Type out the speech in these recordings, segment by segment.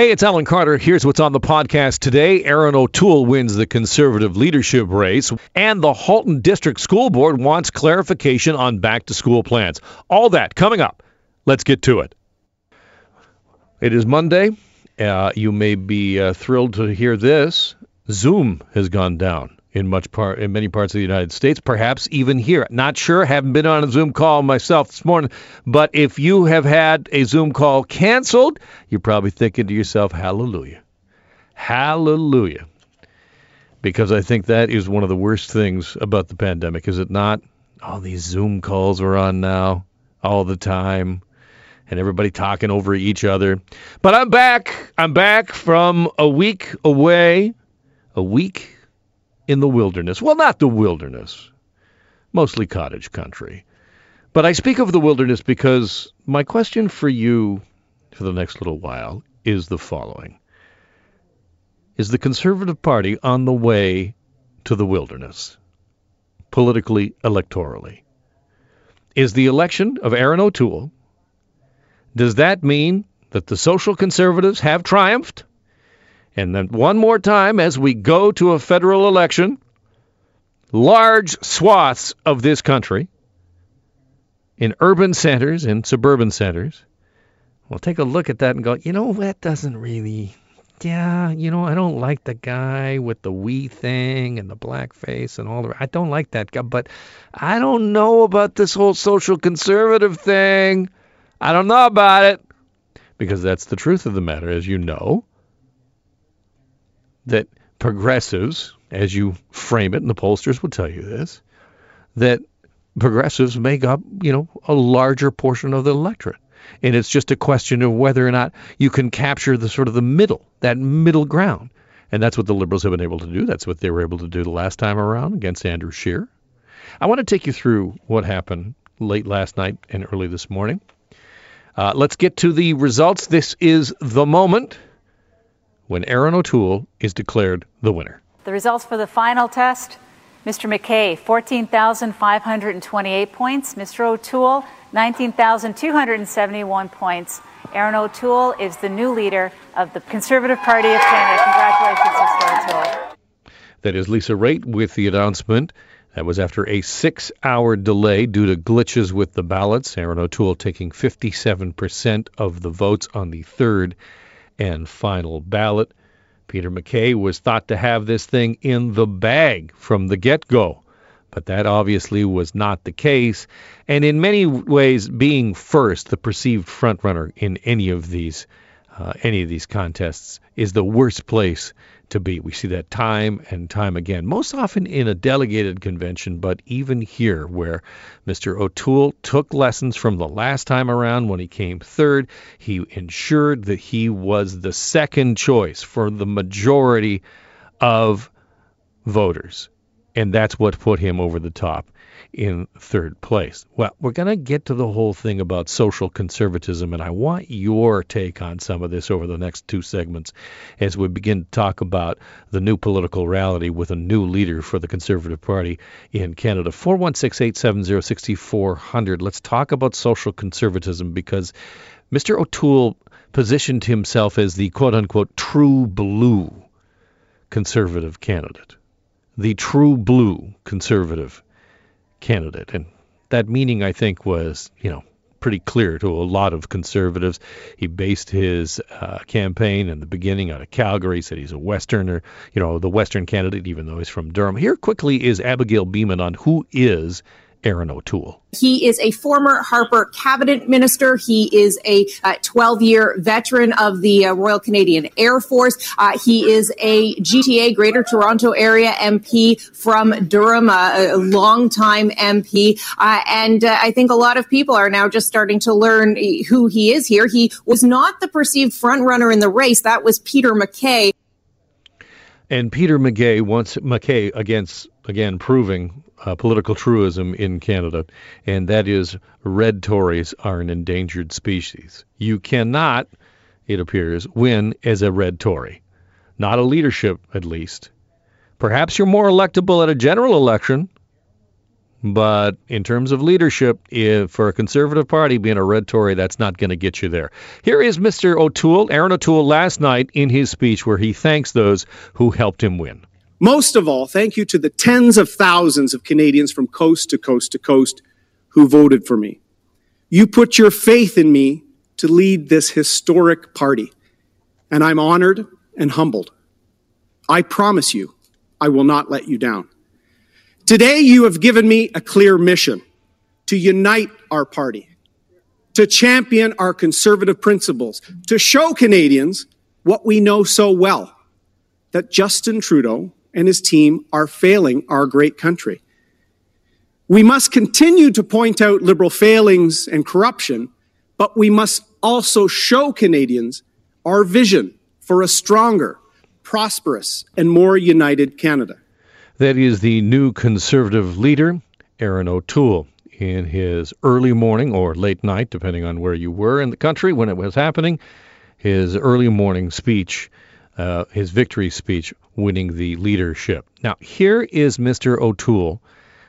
Hey, it's Alan Carter. Here's what's on the podcast today. Erin O'Toole wins the conservative leadership race, and the Halton District School Board wants clarification on back to school plans. All that coming up. Let's get to it. It is Monday. Uh, you may be uh, thrilled to hear this. Zoom has gone down in much part in many parts of the United States, perhaps even here. Not sure, haven't been on a Zoom call myself this morning, but if you have had a Zoom call canceled, you're probably thinking to yourself, "Hallelujah. Hallelujah." Because I think that is one of the worst things about the pandemic, is it not? All these Zoom calls are on now all the time and everybody talking over each other. But I'm back. I'm back from a week away. A week in the wilderness. Well, not the wilderness, mostly cottage country. But I speak of the wilderness because my question for you for the next little while is the following Is the Conservative Party on the way to the wilderness, politically, electorally? Is the election of Erin O'Toole, does that mean that the social conservatives have triumphed? And then one more time, as we go to a federal election, large swaths of this country, in urban centers and suburban centers, will take a look at that and go, you know, that doesn't really, yeah, you know, I don't like the guy with the wee thing and the black face and all the, I don't like that guy, but I don't know about this whole social conservative thing. I don't know about it. Because that's the truth of the matter, as you know that progressives, as you frame it, and the pollsters will tell you this, that progressives make up, you know, a larger portion of the electorate. And it's just a question of whether or not you can capture the sort of the middle, that middle ground. And that's what the liberals have been able to do. That's what they were able to do the last time around against Andrew Scheer. I want to take you through what happened late last night and early this morning. Uh, let's get to the results. This is the moment when Erin O'Toole is declared the winner. The results for the final test Mr. MacKay, 14,528 points. Mr. O'Toole, 19,271 points. Erin O'Toole is the new leader of the Conservative Party of Canada. Congratulations, Mr. O'Toole. That is Lisa Raitt with the announcement. That was after a six hour delay due to glitches with the ballots. Erin O'Toole taking 57% of the votes on the third and final ballot. Peter MacKay was thought to have this thing in the bag from the get go, but that obviously was not the case. And in many ways, being first, the perceived frontrunner in any of these uh, any of these contests is the worst place to be. We see that time and time again, most often in a delegated convention, but even here, where Mr. O'Toole took lessons from the last time around when he came third, he ensured that he was the second choice for the majority of voters. And that's what put him over the top in third place. Well, we're going to get to the whole thing about social conservatism, and I want your take on some of this over the next two segments as we begin to talk about the new political reality with a new leader for the Conservative Party in Canada. 416 870 6400. Let's talk about social conservatism because Mr. O'Toole positioned himself as the quote unquote true blue conservative candidate. The true blue conservative candidate. And that meaning, I think, was, you know, pretty clear to a lot of conservatives. He based his uh, campaign in the beginning out of Calgary. He said he's a Westerner, you know, the Western candidate, even though he's from Durham. Here quickly is Abigail Bimman on who is Erin O'Toole. He is a former Harper cabinet minister. He is a 12 uh, year veteran of the uh, Royal Canadian Air Force. Uh, he is a GTA Greater Toronto Area MP from Durham, a longtime MP. Uh, and uh, I think a lot of people are now just starting to learn who he is here. He was not the perceived frontrunner in the race. That was Peter MacKay. And Peter MacKay wants MacKay against again proving uh, political truism in Canada, and that is red Tories are an endangered species. You cannot, it appears, win as a red Tory. Not a leadership, at least. Perhaps you're more electable at a general election, But in terms of leadership, if for a conservative party, being a red Tory, that's not going to get you there. Here is Mr. O'Toole, Erin O'Toole, last night in his speech where he thanks those who helped him win. Most of all, thank you to the tens of thousands of Canadians from coast to coast to coast who voted for me. You put your faith in me to lead this historic party, and I'm honored and humbled. I promise you, I will not let you down. Today, you have given me a clear mission to unite our party, to champion our conservative principles, to show Canadians what we know so well that Justin Trudeau and his team are failing our great country. We must continue to point out liberal failings and corruption, but we must also show Canadians our vision for a stronger, prosperous, and more united Canada. That is the new conservative leader, Erin O'Toole, in his early morning or late night, depending on where you were in the country when it was happening, his early morning speech, uh, his victory speech, winning the leadership. Now, here is Mr. O'Toole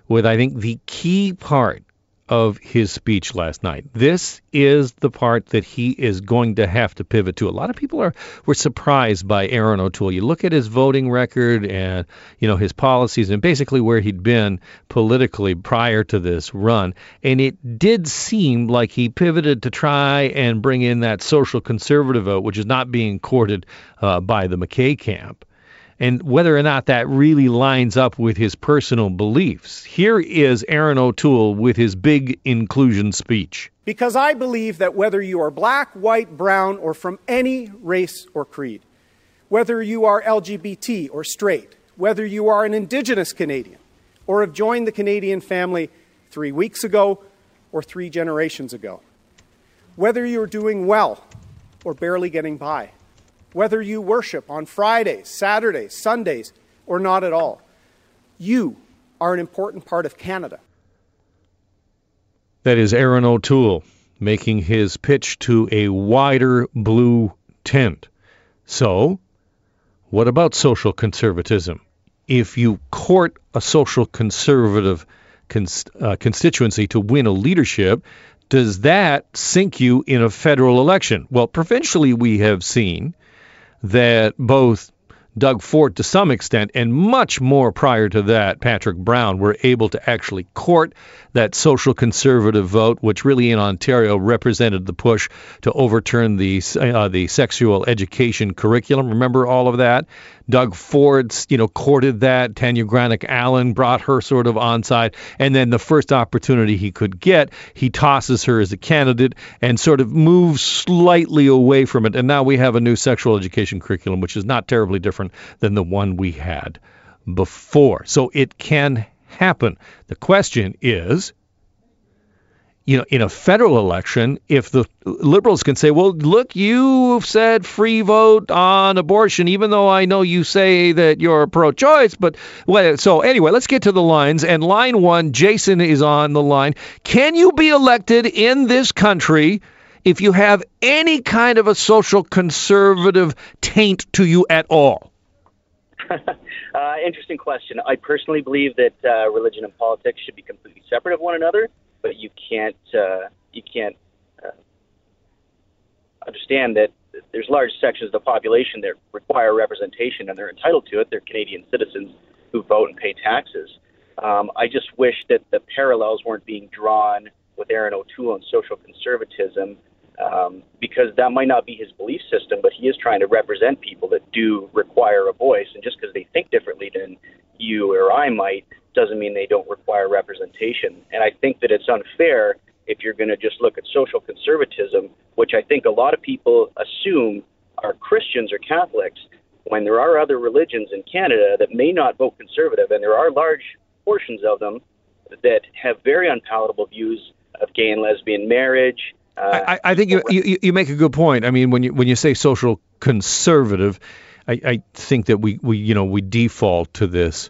with, I think, the key part of his speech last night. This is the part that he is going to have to pivot to. A lot of people are were surprised by Erin O'Toole. You look at his voting record and you know his policies and basically where he'd been politically prior to this run, and it did seem like he pivoted to try and bring in that social conservative vote, which is not being courted uh, by the MacKay camp and whether or not that really lines up with his personal beliefs. Here is Erin O'Toole with his big inclusion speech. Because I believe that whether you are black, white, brown, or from any race or creed, whether you are LGBT or straight, whether you are an Indigenous Canadian or have joined the Canadian family three weeks ago or three generations ago, whether you're doing well or barely getting by, whether you worship on Fridays, Saturdays, Sundays, or not at all. You are an important part of Canada. That is Erin O'Toole making his pitch to a wider blue tent. So, what about social conservatism? If you court a social conservative cons- uh, constituency to win a leadership, does that sink you in a federal election? Well, provincially, we have seen that both Doug Ford to some extent, and much more prior to that, Patrick Brown, were able to actually court that social conservative vote, which really in Ontario represented the push to overturn the uh, the sexual education curriculum. Remember all of that? Doug Ford, you know, courted that. Tanya Granic Allen brought her sort of onside, and then the first opportunity he could get, he tosses her as a candidate and sort of moves slightly away from it. And now we have a new sexual education curriculum, which is not terribly different than the one we had before. So it can happen. The question is you know, in a federal election, if the liberals can say, well, look, you've said free vote on abortion, even though I know you say that you're pro choice. But well, so anyway, let's get to the lines. And line one, Jason is on the line. Can you be elected in this country if you have any kind of a social conservative taint to you at all? uh, interesting question. I personally believe that uh, religion and politics should be completely separate of one another but you can't uh, you can't uh, understand that there's large sections of the population that require representation and they're entitled to it. They're Canadian citizens who vote and pay taxes. Um, I just wish that the parallels weren't being drawn with Erin O'Toole and social conservatism um, because that might not be his belief system, but he is trying to represent people that do require a voice. And just because they think differently than you or I might doesn't mean they don't require representation. And I think that it's unfair if you're going to just look at social conservatism, which I think a lot of people assume are Christians or Catholics, when there are other religions in Canada that may not vote conservative, and there are large portions of them that have very unpalatable views of gay and lesbian marriage. Uh, I, I, think you, you, you make a good point. I mean, when you when you say social conservative, I, I think that we, we you know we default to this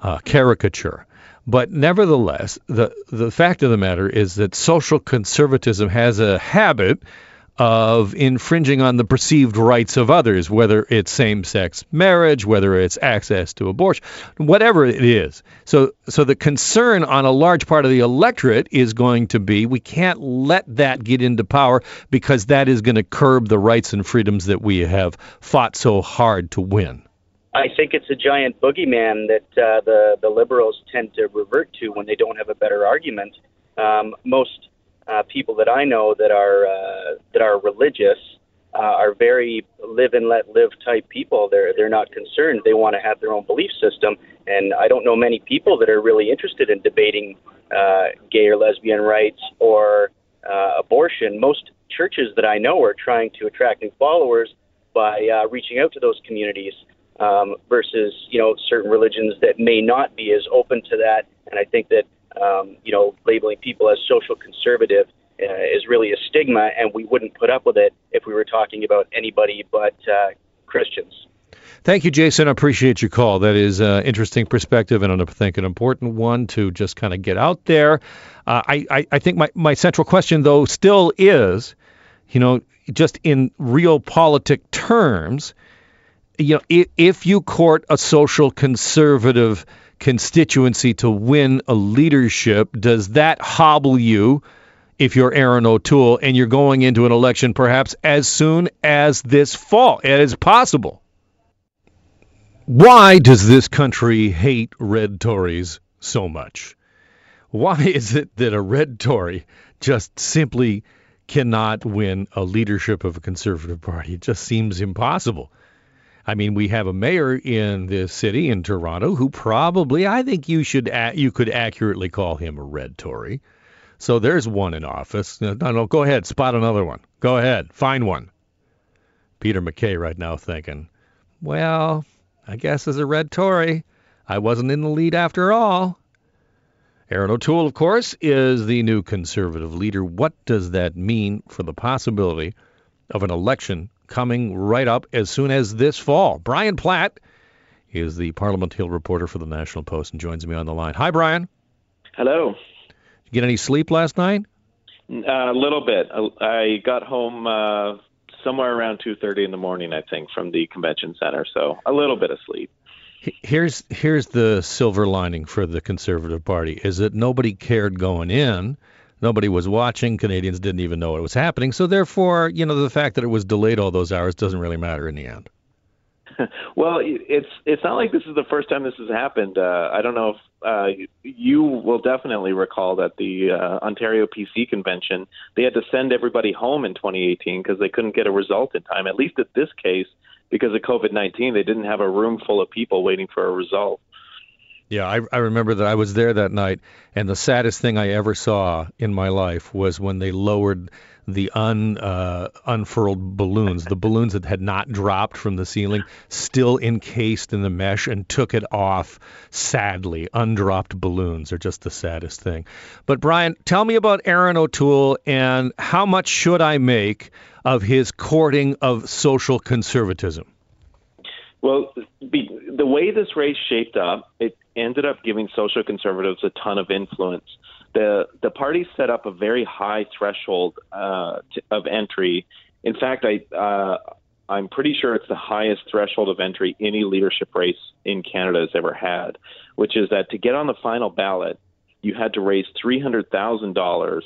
uh, caricature. But nevertheless, the the fact of the matter is that social conservatism has a habit of infringing on the perceived rights of others, whether it's same sex marriage, whether it's access to abortion, whatever it is. So, so the concern on a large part of the electorate is going to be we can't let that get into power because that is going to curb the rights and freedoms that we have fought so hard to win. I think it's a giant boogeyman that uh, the the liberals tend to revert to when they don't have a better argument. Um, most uh, people that I know that are uh, that are religious uh, are very live and let live type people. They're they're not concerned. They want to have their own belief system, and I don't know many people that are really interested in debating uh, gay or lesbian rights or uh, abortion. Most churches that I know are trying to attract new followers by uh, reaching out to those communities um, versus you know certain religions that may not be as open to that. And I think that um, you know, labeling people as social conservative uh, is really a stigma, and we wouldn't put up with it if we were talking about anybody but uh, Christians. Thank you, Jason. I appreciate your call. That is an uh, interesting perspective and I think an important one to just kind of get out there. Uh, I, I, I think my, my central question, though, still is, you know, just in realpolitik terms, you know, if, if you court a social conservative constituency to win a leadership, does that hobble you if you're Erin O'Toole and you're going into an election perhaps as soon as this fall as possible? Why does this country hate red Tories so much? Why is it that a red Tory just simply cannot win a leadership of a conservative party? It just seems impossible. I mean, we have a mayor in this city in Toronto who probably, I think you should, you could accurately call him a red Tory. So there's one in office. No, no, go ahead, spot another one. Go ahead, find one. Peter MacKay right now thinking, well, I guess as a red Tory, I wasn't in the lead after all. Erin O'Toole, of course, is the new conservative leader. What does that mean for the possibility of an election coming right up as soon as this fall. Brian Platt is the Parliament Hill reporter for the National Post and joins me on the line. Hi, Brian. Hello. Did you get any sleep last night? A little bit. I got home uh, somewhere around 2:30 in the morning, I think, from the convention center. So a little bit of sleep. Here's here's the silver lining for the Conservative Party is that nobody cared going in Nobody was watching. Canadians didn't even know it was happening. So therefore, you know, the fact that it was delayed all those hours doesn't really matter in the end. well, it's it's not like this is the first time this has happened. Uh, I don't know if uh, you will definitely recall that the uh, Ontario PC convention they had to send everybody home in 2018 because they couldn't get a result in time. At least at this case, because of COVID 19, they didn't have a room full of people waiting for a result. Yeah, I, I remember that I was there that night, and the saddest thing I ever saw in my life was when they lowered the un uh, unfurled balloons, the balloons that had not dropped from the ceiling, still encased in the mesh, and took it off. Sadly, undropped balloons are just the saddest thing. But Brian, tell me about Erin O'Toole and how much should I make of his courting of social conservatism? Well, the way this race shaped up, it ended up giving social conservatives a ton of influence. The the party set up a very high threshold uh, to, of entry. In fact, I uh, I'm pretty sure it's the highest threshold of entry any leadership race in Canada has ever had, which is that to get on the final ballot, you had to raise three hundred thousand dollars,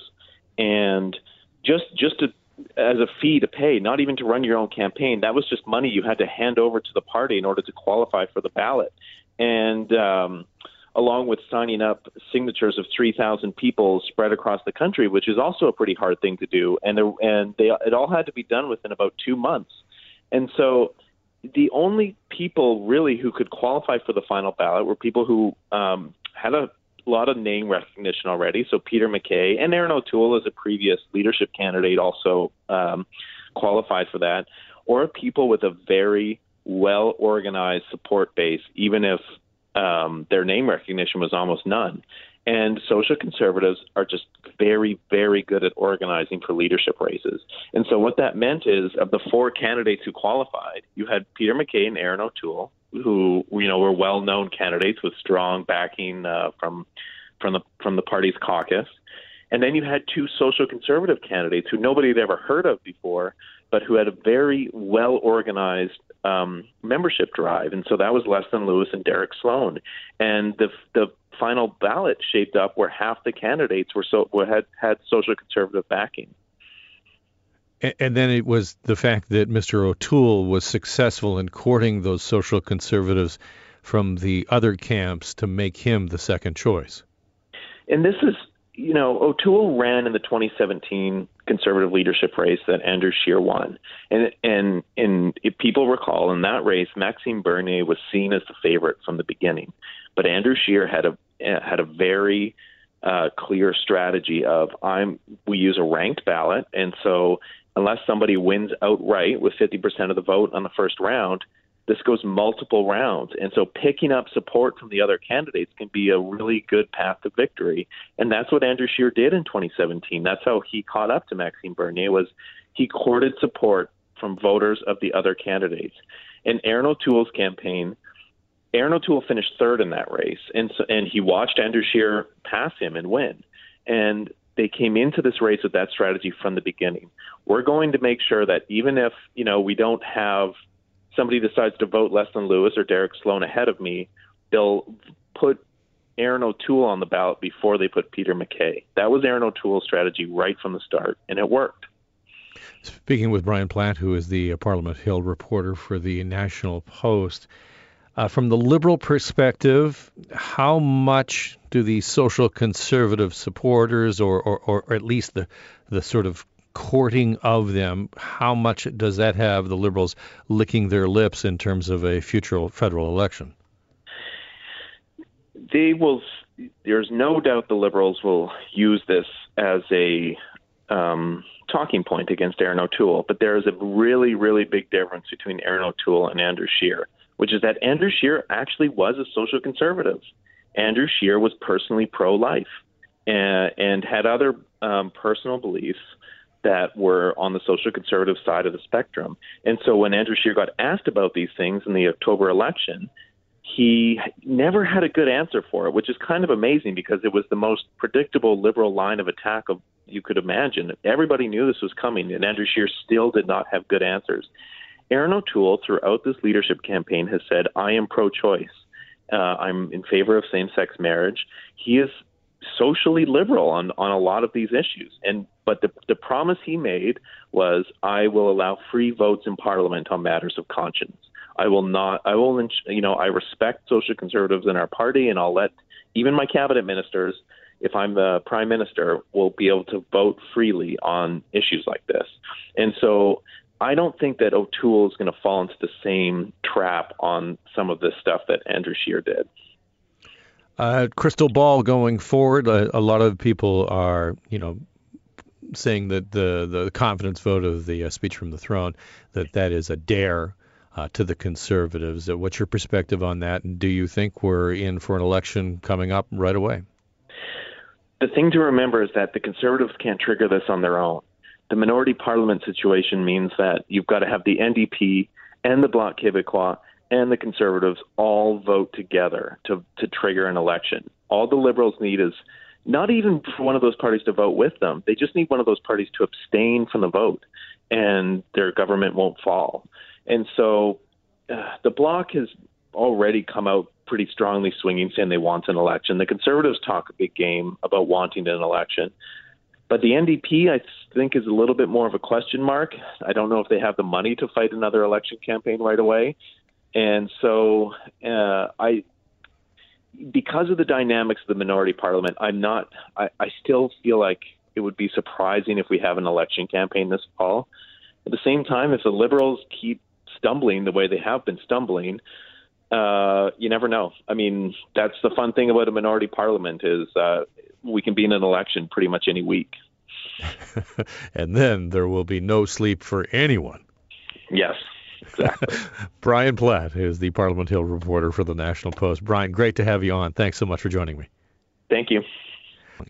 and just just to as a fee to pay, not even to run your own campaign. That was just money you had to hand over to the party in order to qualify for the ballot. And um, along with signing up signatures of 3,000 people spread across the country, which is also a pretty hard thing to do. And, there, and they, it all had to be done within about two months. And so the only people really who could qualify for the final ballot were people who um, had a lot of name recognition already. So Peter MacKay and Erin O'Toole, as a previous leadership candidate, also um, qualified for that, or people with a very well organized support base, even if um, their name recognition was almost none. And social conservatives are just very, very good at organizing for leadership races. And so what that meant is, of the four candidates who qualified, you had Peter MacKay and Erin O'Toole, who you know were well-known candidates with strong backing uh, from from the from the party's caucus. And then you had two social conservative candidates who nobody had ever heard of before, but who had a very well organized um, membership drive. And so that was Leslyn Lewis and Derek Sloan. And the the final ballot shaped up where half the candidates were so were, had had social conservative backing. And then it was the fact that Mr. O'Toole was successful in courting those social conservatives from the other camps to make him the second choice. And this is, you know, O'Toole ran in the 2017 conservative leadership race that Andrew Scheer won. And and and if people recall in that race, Maxime Bernier was seen as the favorite from the beginning. But Andrew Scheer had a had a very uh, clear strategy of I'm we use a ranked ballot and so unless somebody wins outright with 50% of the vote on the first round, this goes multiple rounds. And so picking up support from the other candidates can be a really good path to victory. And that's what Andrew Scheer did in 2017. That's how he caught up to Maxime Bernier was he courted support from voters of the other candidates. In Erin O'Toole's campaign, Erin O'Toole finished third in that race, and so, and he watched Andrew Scheer pass him and win. And they came into this race with that strategy from the beginning. We're going to make sure that even if you know we don't have somebody decides to vote Leslyn Lewis or Derek Sloan ahead of me, they'll put Erin O'Toole on the ballot before they put Peter MacKay. That was Erin O'Toole's strategy right from the start, and it worked. Speaking with Brian Platt, who is the Parliament Hill reporter for the National Post, uh, from the liberal perspective, how much do the social conservative supporters, or, or, or at least the, the sort of courting of them, how much does that have the liberals licking their lips in terms of a future federal election? They will. There's no doubt the liberals will use this as a um, talking point against Erin O'Toole, but there is a really, really big difference between Erin O'Toole and Andrew Scheer which is that Andrew Scheer actually was a social conservative. Andrew Scheer was personally pro life and, and, had other um, personal beliefs that were on the social conservative side of the spectrum. And so when Andrew Scheer got asked about these things in the October election, he never had a good answer for it, which is kind of amazing because it was the most predictable liberal line of attack of you could imagine. Everybody knew this was coming, and Andrew Scheer still did not have good answers. Erin O'Toole, throughout this leadership campaign, has said, I am pro choice. Uh, I'm in favor of same sex marriage. He is socially liberal on, on a lot of these issues. And but the the promise he made was I will allow free votes in parliament on matters of conscience. I will not I will you know I respect social conservatives in our party and I'll let even my cabinet ministers if I'm the prime minister will be able to vote freely on issues like this. And so I don't think that O'Toole is going to fall into the same trap on some of this stuff that Andrew Scheer did. Uh, crystal ball going forward. A, a, lot of people are, you know, saying that the the confidence vote of the uh, speech from the throne that that is a dare uh, to the conservatives. Uh, what's your perspective on that? And do you think we're in for an election coming up right away? The thing to remember is that the conservatives can't trigger this on their own the minority parliament situation means that you've got to have the NDP and the Bloc Québécois and the Conservatives all vote together to to trigger an election. All the Liberals need is not even for one of those parties to vote with them. They just need one of those parties to abstain from the vote, and their government won't fall. And so, uh, the Bloc has already come out pretty strongly swinging, saying they want an election. The Conservatives talk a big game about wanting an election. But the NDP, I think, is a little bit more of a question mark. I don't know if they have the money to fight another election campaign right away. And so uh, I, because of the dynamics of the minority parliament, I'm not. I, I still feel like it would be surprising if we have an election campaign this fall. At the same time, if the Liberals keep stumbling the way they have been stumbling, uh, you never know. I mean, that's the fun thing about a minority parliament is uh, we can be in an election pretty much any week. and then there will be no sleep for anyone. Yes, exactly. Brian Platt is the Parliament Hill reporter for the National Post. Brian, great to have you on. Thanks so much for joining me. Thank you.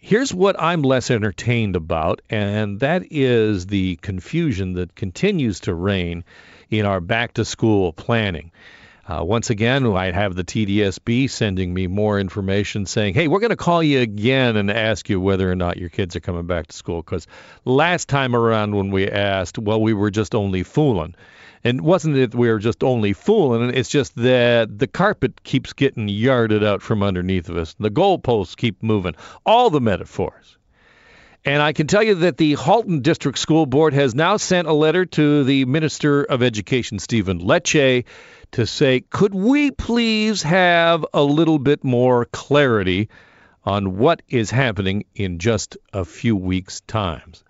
Here's what I'm less entertained about, and that is the confusion that continues to reign in our back to school planning. Uh, once again, I have the TDSB sending me more information saying, hey, we're going to call you again and ask you whether or not your kids are coming back to school. Because last time around when we asked, well, we were just only fooling. And wasn't it we were just only fooling? It's just that the carpet keeps getting yarded out from underneath of us. The goalposts keep moving. All the metaphors. And I can tell you that the Halton District School Board has now sent a letter to the Minister of Education, Stephen Lecce, to say, could we please have a little bit more clarity on what is happening in just a few weeks' times?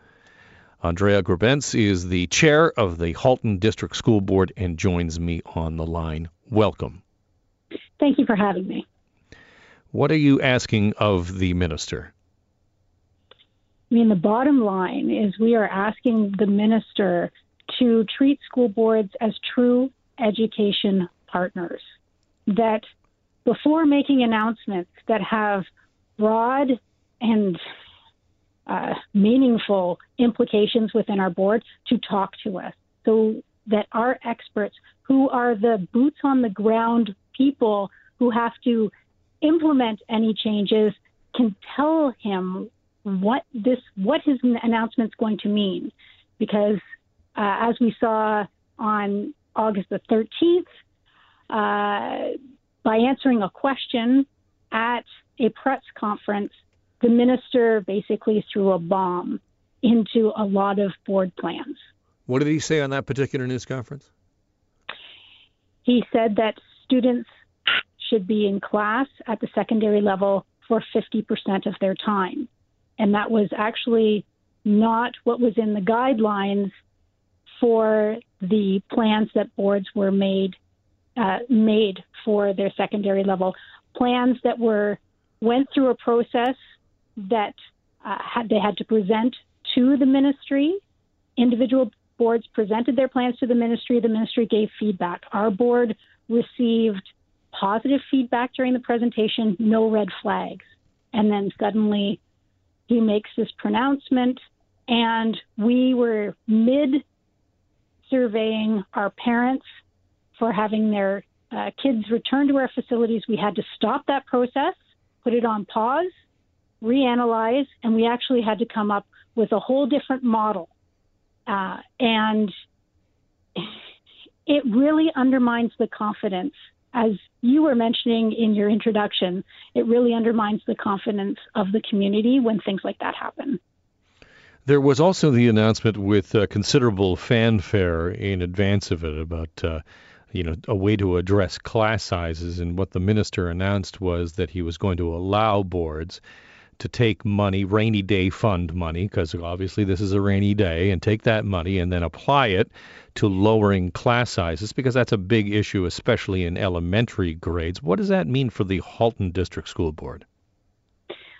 Andrea Grebenc is the chair of the Halton District School Board and joins me on the line. Welcome. Thank you for having me. What are you asking of the minister? I mean, the bottom line is we are asking the minister to treat school boards as true education partners. That before making announcements that have broad and uh, meaningful implications within our board, to talk to us. So that our experts, who are the boots on the ground people who have to implement any changes, can tell him what this what his announcement is going to mean, because uh, as we saw on August the 13th, uh, by answering a question at a press conference, the minister basically threw a bomb into a lot of board plans. What did he say on that particular news conference? He said that students should be in class at the secondary level for 50% of their time and that was actually not what was in the guidelines for the plans that boards were made uh, made for their secondary level plans that were went through a process that uh, had, they had to present to the ministry. Individual boards presented their plans to the ministry. The ministry gave feedback. Our board received positive feedback during the presentation, no red flags. And then suddenly he makes this pronouncement, and we were mid surveying our parents for having their uh, kids return to our facilities. We had to stop that process, put it on pause, reanalyze, and we actually had to come up with a whole different model. Uh, and it really undermines the confidence as you were mentioning in your introduction, it really undermines the confidence of the community when things like that happen. There was also the announcement with uh, considerable fanfare in advance of it about, uh, you know, a way to address class sizes. And what the minister announced was that he was going to allow boards to take money, rainy day fund money, because obviously this is a rainy day, and take that money and then apply it to lowering class sizes, because that's a big issue, especially in elementary grades. What does that mean for the Halton District School Board?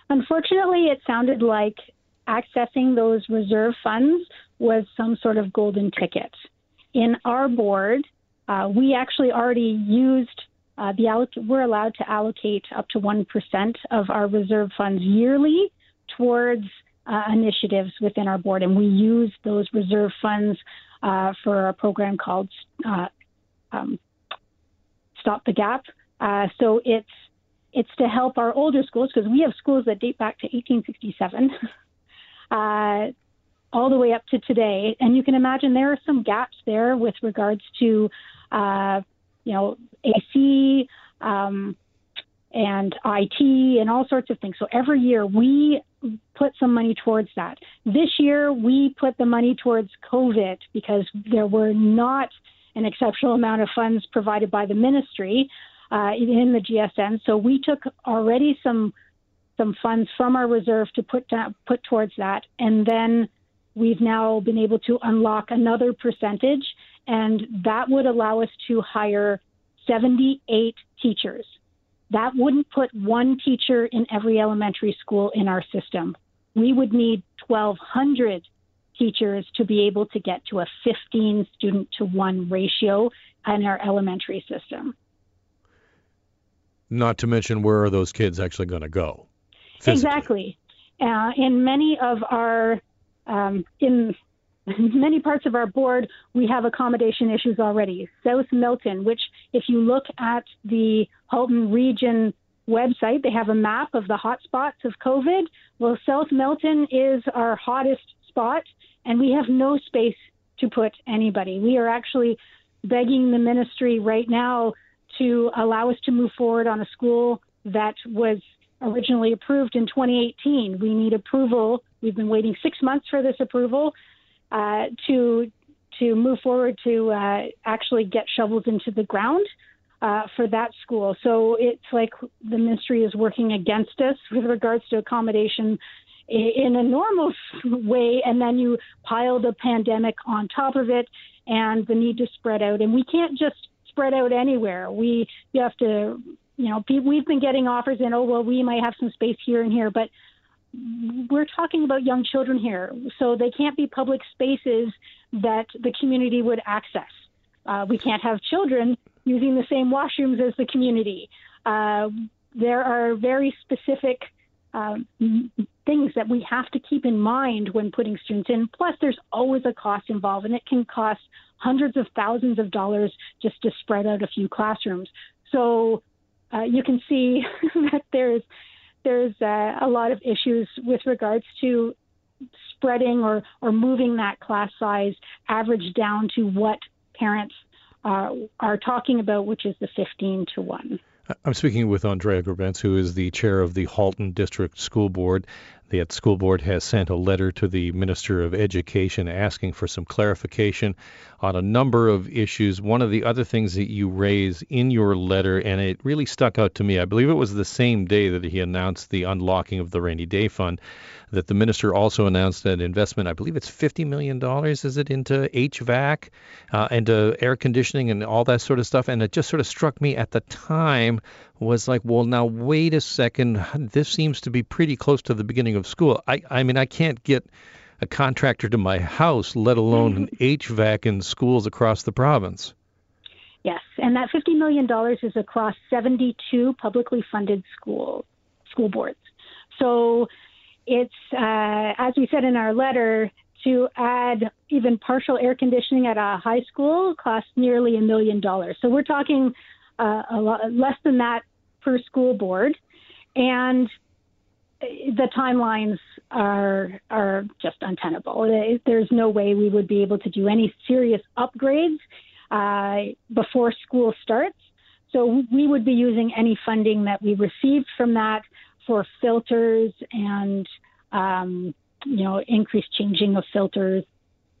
Unfortunately, it sounded like accessing those reserve funds was some sort of golden ticket. In our board, uh, we actually already used uh, the alloc- we're allowed to allocate up to 1% of our reserve funds yearly towards uh, initiatives within our board, and we use those reserve funds uh, for a program called uh, um, Stop the Gap. Uh, so it's it's to help our older schools because we have schools that date back to 1867. Uh, all the way up to today. And you can imagine there are some gaps there with regards to you know, AC um, and IT and all sorts of things. So every year we put some money towards that. This year we put the money towards COVID because there were not an exceptional amount of funds provided by the ministry uh, in the GSN. So we took already some some funds from our reserve to put down, put towards that, and then we've now been able to unlock another percentage and that would allow us to hire 78 teachers. That wouldn't put one teacher in every elementary school in our system. We would need 1,200 teachers to be able to get to a 15 student to one ratio in our elementary system. Not to mention, where are those kids actually going to go? Physically? Exactly. Uh, in many of our um, in many parts of our board, we have accommodation issues already. South Milton, which if you look at the Halton region website, they have a map of the hotspots of COVID. Well, South Milton is our hottest spot, and we have no space to put anybody. We are actually begging the ministry right now to allow us to move forward on a school that was originally approved in 2018. We need approval. We've been waiting six months for this approval uh, to to move forward to uh, actually get shovels into the ground uh, for that school. So it's like the ministry is working against us with regards to accommodation in a normal way, and then you pile the pandemic on top of it and the need to spread out. And we can't just spread out anywhere. We you have to, you know, we've been getting offers and oh well, we might have some space here and here, but we're talking about young children here, so they can't be public spaces that the community would access. Uh, we can't have children using the same washrooms as the community. Uh, there are very specific um, things that we have to keep in mind when putting students in. Plus, there's always a cost involved, and it can cost hundreds of thousands of dollars just to spread out a few classrooms. So uh, you can see that there's there's uh, a lot of issues with regards to spreading or, or moving that class size average down to what parents uh, are talking about, which is the 15 to 1. I'm speaking with Andrea Grebenc, who is the chair of the Halton District School Board. The school board has sent a letter to the Minister of Education asking for some clarification on a number of issues. One of the other things that you raise in your letter, and it really stuck out to me, I believe it was the same day that he announced the unlocking of the rainy day fund, that the minister also announced an investment, I believe it's $50 million, is it, into HVAC, uh, into air conditioning and all that sort of stuff. And it just sort of struck me at the time was like, well, now wait a second. This seems to be pretty close to the beginning of school. I, I mean, I can't get a contractor to my house, let alone an HVAC in schools across the province. Yes, and that $50 million is across 72 publicly funded school school boards. So it's, uh, as we said in our letter, to add even partial air conditioning at a high school costs nearly a million dollars. So we're talking uh, a lot less than that per school board, and the timelines are are just untenable. There's no way we would be able to do any serious upgrades uh, before school starts. So we would be using any funding that we received from that for filters and um, you know increased changing of filters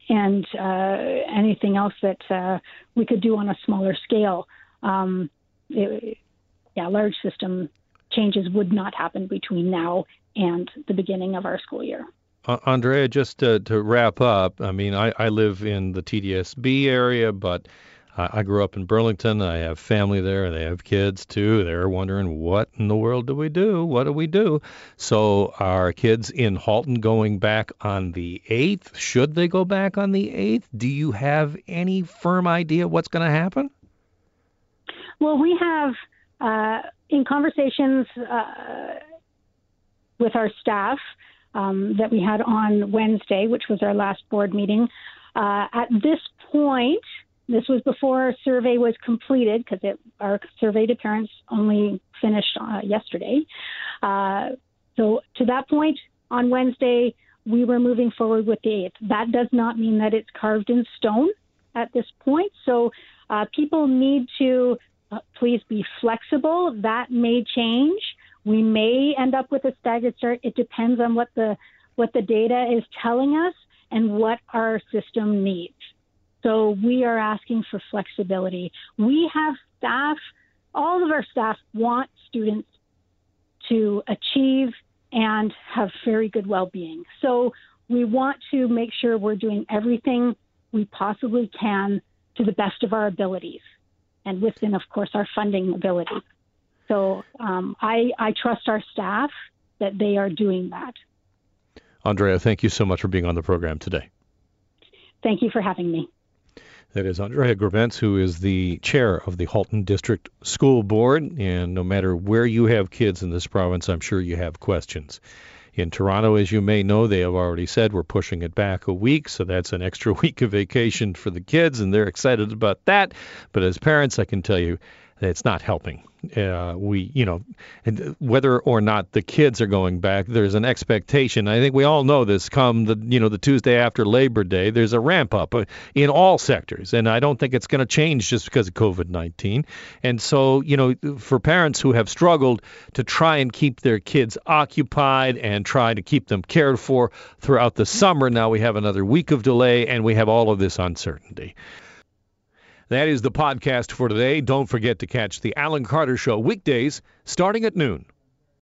and uh, anything else that uh, we could do on a smaller scale um, it, yeah, large system changes would not happen between now and the beginning of our school year. Uh, Andrea, just to, to, wrap up, I mean, I, I live in the TDSB area, but I, I grew up in Burlington. I have family there. They have kids too. They're wondering, what in the world do we do? What do we do? So, are kids in Halton going back on the 8th? Should they go back on the 8th? Do you have any firm idea what's going to happen? Well, we have uh, in conversations uh, with our staff um, that we had on Wednesday, which was our last board meeting. Uh, at this point, this was before our survey was completed because our survey to parents only finished uh, yesterday. Uh, so to that point on Wednesday, we were moving forward with the 8th. That does not mean that it's carved in stone at this point. So uh, people need to Uh, please be flexible. That may change. We may end up with a staggered start. It depends on what the what the data is telling us and what our system needs. So we are asking for flexibility. We have staff, all of our staff want students to achieve and have very good well-being. So we want to make sure we're doing everything we possibly can to the best of our abilities and within, of course, our funding ability. So um, I, I trust our staff that they are doing that. Andrea, thank you so much for being on the program today. Thank you for having me. That is Andrea Grebenc, who is the chair of the Halton District School Board. And no matter where you have kids in this province, I'm sure you have questions. In Toronto, as you may know, they have already said we're pushing it back a week, so that's an extra week of vacation for the kids, and they're excited about that. But as parents, I can tell you it's not helping. Uh, we, you know, whether or not the kids are going back, there's an expectation. I think we all know this. Come the, you know, the Tuesday after Labor Day, there's a ramp up uh, in all sectors, and I don't think it's going to change just because of COVID-19. And so, you know, for parents who have struggled to try and keep their kids occupied and try to keep them cared for throughout the summer, now we have another week of delay, and we have all of this uncertainty. That is the podcast for today. Don't forget to catch the Alan Carter Show weekdays starting at noon.